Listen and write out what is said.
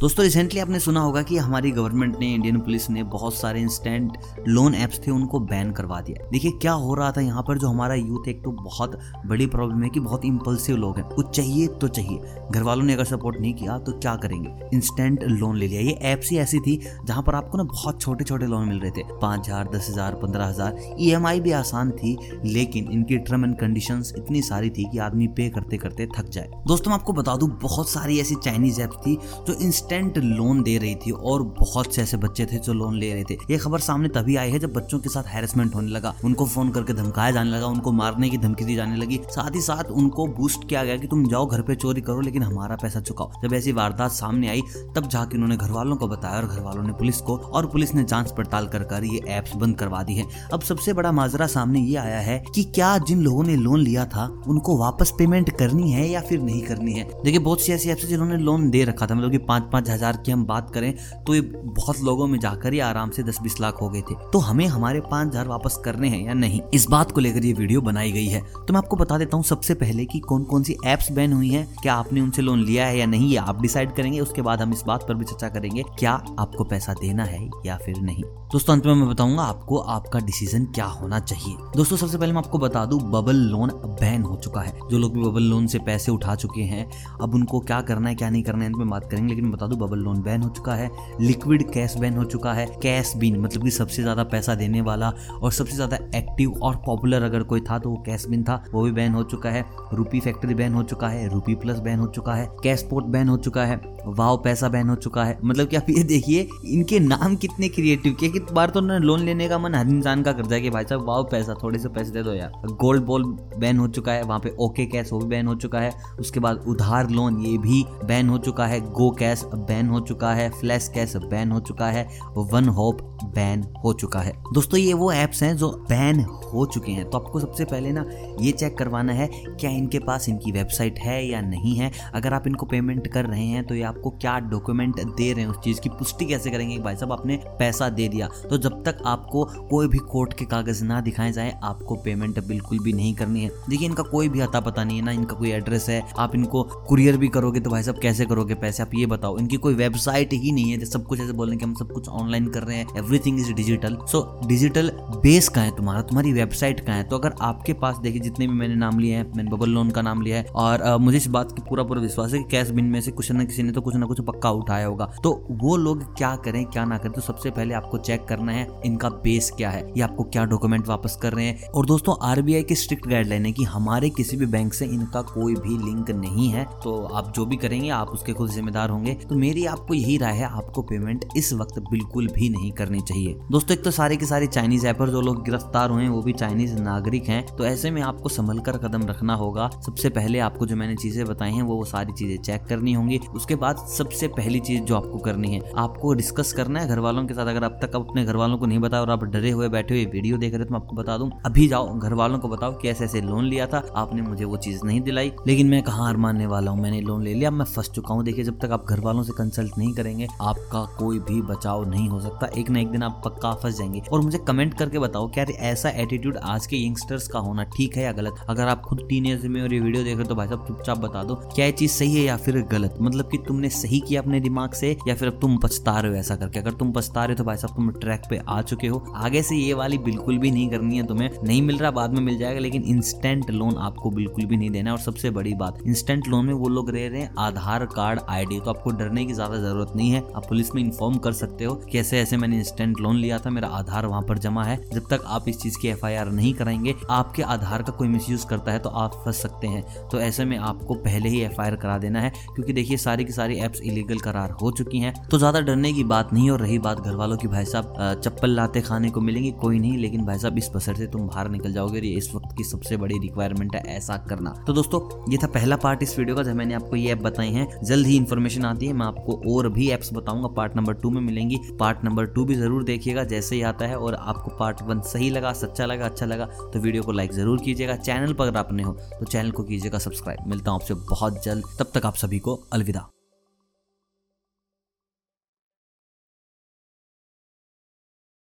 दोस्तों रिसेंटली आपने सुना होगा कि हमारी गवर्नमेंट ने इंडियन पुलिस ने बहुत सारे इंस्टेंट लोन एप्स थे, उनको बैन करवा दिया देखिए, क्या हो रहा था यहाँ पर जो हमारा यूथ एक तो बहुत बड़ी प्रॉब्लम है कि बहुत इंपल्सिव लोग हैं। कुछ चाहिए तो चाहिए। घर वालों ने अगर सपोर्ट नहीं किया तो क्या करेंगे? इंस्टेंट लोन ले लिया। ये एप्स ही ऐसी थी जहाँ पर आपको ना बहुत छोटे छोटे लोन मिल रहे थे। पाँच हज़ार, दस हज़ार, पंद्रह हज़ार। ई भी आसान थी, लेकिन इनकी टर्म एंड कंडीशन इतनी सारी थी कि आदमी पे करते करते थक जाए। दोस्तों, मैं आपको बता दूँ, बहुत सारी ऐसी चाइनीज़ एप्स थी जो लोन दे रही थी और बहुत से ऐसे बच्चे थे जो लोन ले रहे थे। ये खबर सामने तभी आई है जब बच्चों के साथ हैरेसमेंट होने लगा। उनको फ़ोन करके धमकाया जाने लगा, उनको मारने की धमकी दी जाने लगी। साथ ही साथ उनको बूस्ट किया गया कि तुम जाओ घर पे चोरी करो, लेकिन हमारा पैसा चुकाओ। जब ऐसी वारदात सामने आई, तब जाके उन्होंने घर वालों को बताया और घर वालों ने पुलिस को और पुलिस ने जाँच पड़ताल कर कर ये एप्स बंद करवा दी है। अब सबसे बड़ा माजरा सामने ये आया है कि क्या जिन लोगों ने लोन लिया था, उनको वापस पेमेंट करनी है या फिर नहीं करनी है? देखिए, बहुत सी ऐसी एप्स जिन्होंने लोन दे रखा था मतलब की पाँच पाँच हज़ार की हम बात करें तो ये बहुत लोगों में जाकर ही आराम से दस बीस लाख हो गए थे। तो हमें हमारे पाँच हज़ार वापस करने हैं या नहीं, इस बात को लेकर ये वीडियो बनाई गई है। तो मैं आपको बता देता हूँ सबसे पहले कि कौन कौन सी एप्स बैन हुई है, क्या आपने उनसे लोन लिया है या नहीं, ये आप डिसाइड करेंगे, उसके बाद हम इस बात पर भी चर्चा करेंगे, क्या आपको पैसा देना है या फिर नहीं। दोस्तों, अंत में मैं बताऊँगा आपको आपका डिसीज़न क्या होना चाहिए। दोस्तों, सबसे पहले मैं आपको बता दूँ, बबल लोन बैन हो चुका है। जो लोग भी बबल लोन से पैसे उठा चुके हैं, अब उनको क्या करना है, क्या नहीं करना है बात करेंगे, लेकिन बता दूँ बबल लोन बैन हो चुका है लिक्विड कैश बैन हो चुका है कैश बिन मतलब कि सबसे ज़्यादा पैसा देने वाला और सबसे ज़्यादा एक्टिव और पॉपुलर अगर कोई था तो वो कैश बिन था वो भी बैन हो चुका है रूपी फैक्ट्री बैन हो चुका है रूपी प्लस बैन हो चुका है कैश पोर्ट बैन हो चुका है वाव पैसा बैन हो चुका है मतलब कि आप ये देखिए इनके नाम कितने क्रिएटिव के कि बार तो लोन लेने का मन हर इंसान का करता है कि भाई साहब वाव पैसा थोड़े से पैसे दे दो यार गोल्ड बॉल बैन हो चुका है वहाँ पे ओके कैश वो भी बैन हो चुका है उसके बाद उधार लोन ये भी बैन हो चुका है गो कैश बैन हो चुका है फ्लैश कैश बैन हो चुका है वन होप बैन हो चुका है। दोस्तों, ये वो एप्स हैं जो बैन हो चुके हैं। तो आपको सबसे पहले ना ये चेक करवाना है, क्या इनके पास इनकी वेबसाइट है या नहीं है। अगर आप इनको पेमेंट कर रहे हैं तो ये आपको क्या डॉक्यूमेंट दे रहे हैं, उस चीज़ की पुष्टि कैसे करेंगे? भाई साहब, आपने पैसा दे दिया। तो जब तक आपको कोई भी कोर्ट के कागज़ ना दिखाए जाए, आपको पेमेंट बिल्कुल भी नहीं करनी है। देखिए, इनका कोई भी अता पता नहीं है ना, इनका कोई एड्रेस है। आप इनको कुरियर भी करोगे तो भाई साहब, कैसे करोगे पैसे? आप ये बताओ, इनकी कोई वेबसाइट ही नहीं है सब कुछ ऐसे बोलने कि हम सब कुछ ऑनलाइन कर रहे हैं everything is digital so digital base का है तुम्हारा? तुम्हारी वेबसाइट का है? तो अगर आपके पास देखिए जितने भी मैंने नाम लिए हैं मैंने बबल लोन का नाम लिया है और आ, मुझे इस बात की पूरा पूरा विश्वास है कि कैश बिन में से कुछ ना किसी ने तो कुछ ना कुछ पक्का उठाया होगा। तो वो लोग क्या करें क्या ना करें तो सबसे पहले आपको चेक करना है इनका बेस क्या है ये आपको क्या डॉक्यूमेंट वापस कर रहे हैं। और दोस्तों आरबीआई की स्ट्रिक्ट गाइडलाइन है कि हमारे किसी भी बैंक से इनका कोई भी लिंक नहीं है तो आप जो भी करेंगे आप उसके खुद जिम्मेदार होंगे। तो मेरी आपको यही राय है, आपको पेमेंट इस वक्त बिल्कुल भी नहीं करनी चाहिए। दोस्तों, एक तो सारे के सारे चाइनीज़ ऐपर जो लोग गिरफ़्तार हुए वो भी चाइनीज़ नागरिक हैं। तो ऐसे में आपको संभल कर कदम रखना होगा। सबसे पहले आपको जो मैंने चीज़ें बताई हैं, वो वो सारी चीज़ें चेक करनी होंगी। उसके बाद सबसे पहली चीज़ जो आपको करनी है, आपको डिस्कस करना है। घर वालों के साथ अगर अब तक अपने घर वालों को नहीं बताया और आप डरे हुए बैठे हुए वीडियो देख रहे तो मैं आपको बता दूँ, अभी जाओ घर वालों को बताओ कि ऐसे ऐसे लोन लिया था, आपने मुझे वो चीज़ नहीं दिलाई। लेकिन मैं कहाँ हार मानने वाला हूँ? मैंने लोन ले लिया, मैं फंस चुका हूँ। देखिए, जब तक आप घर वालों से कंसल्ट नहीं करेंगे, आपका कोई भी बचाव नहीं हो सकता। एक ना एक दिन आप पक्का फंस जाएँगे। और मुझे कमेंट करके बताओ, क्या ऐसा एटीट्यूड आज के यंगस्टर्स का होना ठीक है या गलत? अगर आप खुद टीन में और ये वीडियो देख रहे हो तो भाई साहब चुपचाप बता दो, क्या ये चीज़ सही है या फिर गलत? मतलब कि तुमने सही किया अपने दिमाग से या फिर अब तुम पछता रहे हो ऐसा करके? अगर तुम पछता रहे हो तो भाई साहब तुम ट्रैक पे आ चुके हो। आगे से ये वाली बिल्कुल भी नहीं करनी है तुम्हें। नहीं मिल रहा, बाद में मिल जाएगा, लेकिन इंस्टेंट लोन आपको बिल्कुल भी नहीं देना और सबसे बड़ी बात इंस्टेंट लोन में वो लोग रह रहे हैं, आधार कार्ड आईडी तो आपको डरने की ज़्यादा ज़रूरत नहीं है। आप पुलिस में इन्फॉर्म कर सकते हो कि ऐसे मैंने इंस्टेंट लोन लिया था, मेरा आधार वहाँ पर जमा है। जब तक आप इस चीज़ की एफ़ नहीं कराएँगे, आपके आधार का कोई मिस करता है तो आप फंस सकते हैं। तो ऐसे में आपको पहले ही एफ़ करा देना है, क्योंकि देखिए, सारी की सारी एप्स इलीगल करार हो चुकी हैं। तो ज़्यादा डरने की बात नहीं, और रही बात घर वालों की, भाई साहब चप्पल लाते खाने को मिलेंगे, कोई नहीं, लेकिन भाई साहब, इस बसर से तुम बाहर निकल जाओगे ये इस वक्त की सबसे बड़ी रिक्वायरमेंट है ऐसा करना। तो दोस्तों, ये था पहला पार्ट इस वीडियो का, जब मैंने आपको ये ऐप बताई है। जल्द ही इन्फॉर्मेशन आती है मैं आपको और भी एप्स बताऊँगा। पार्ट नंबर टू में मिलेंगी। पार्ट नंबर टू भी ज़रूर देखिएगा, जैसे ही आता है और आपको पार्ट वन सही लगा, सच्चा लगा अच्छा लगा तो वीडियो को लाइक ज़रूर कीजिएगा। चैनल पर अगर आपने हो तो चैनल को कीजिएगा सब्सक्राइब मिलता हूँ आपसे बहुत जल्द। तब तक आप सभी को अलविदा।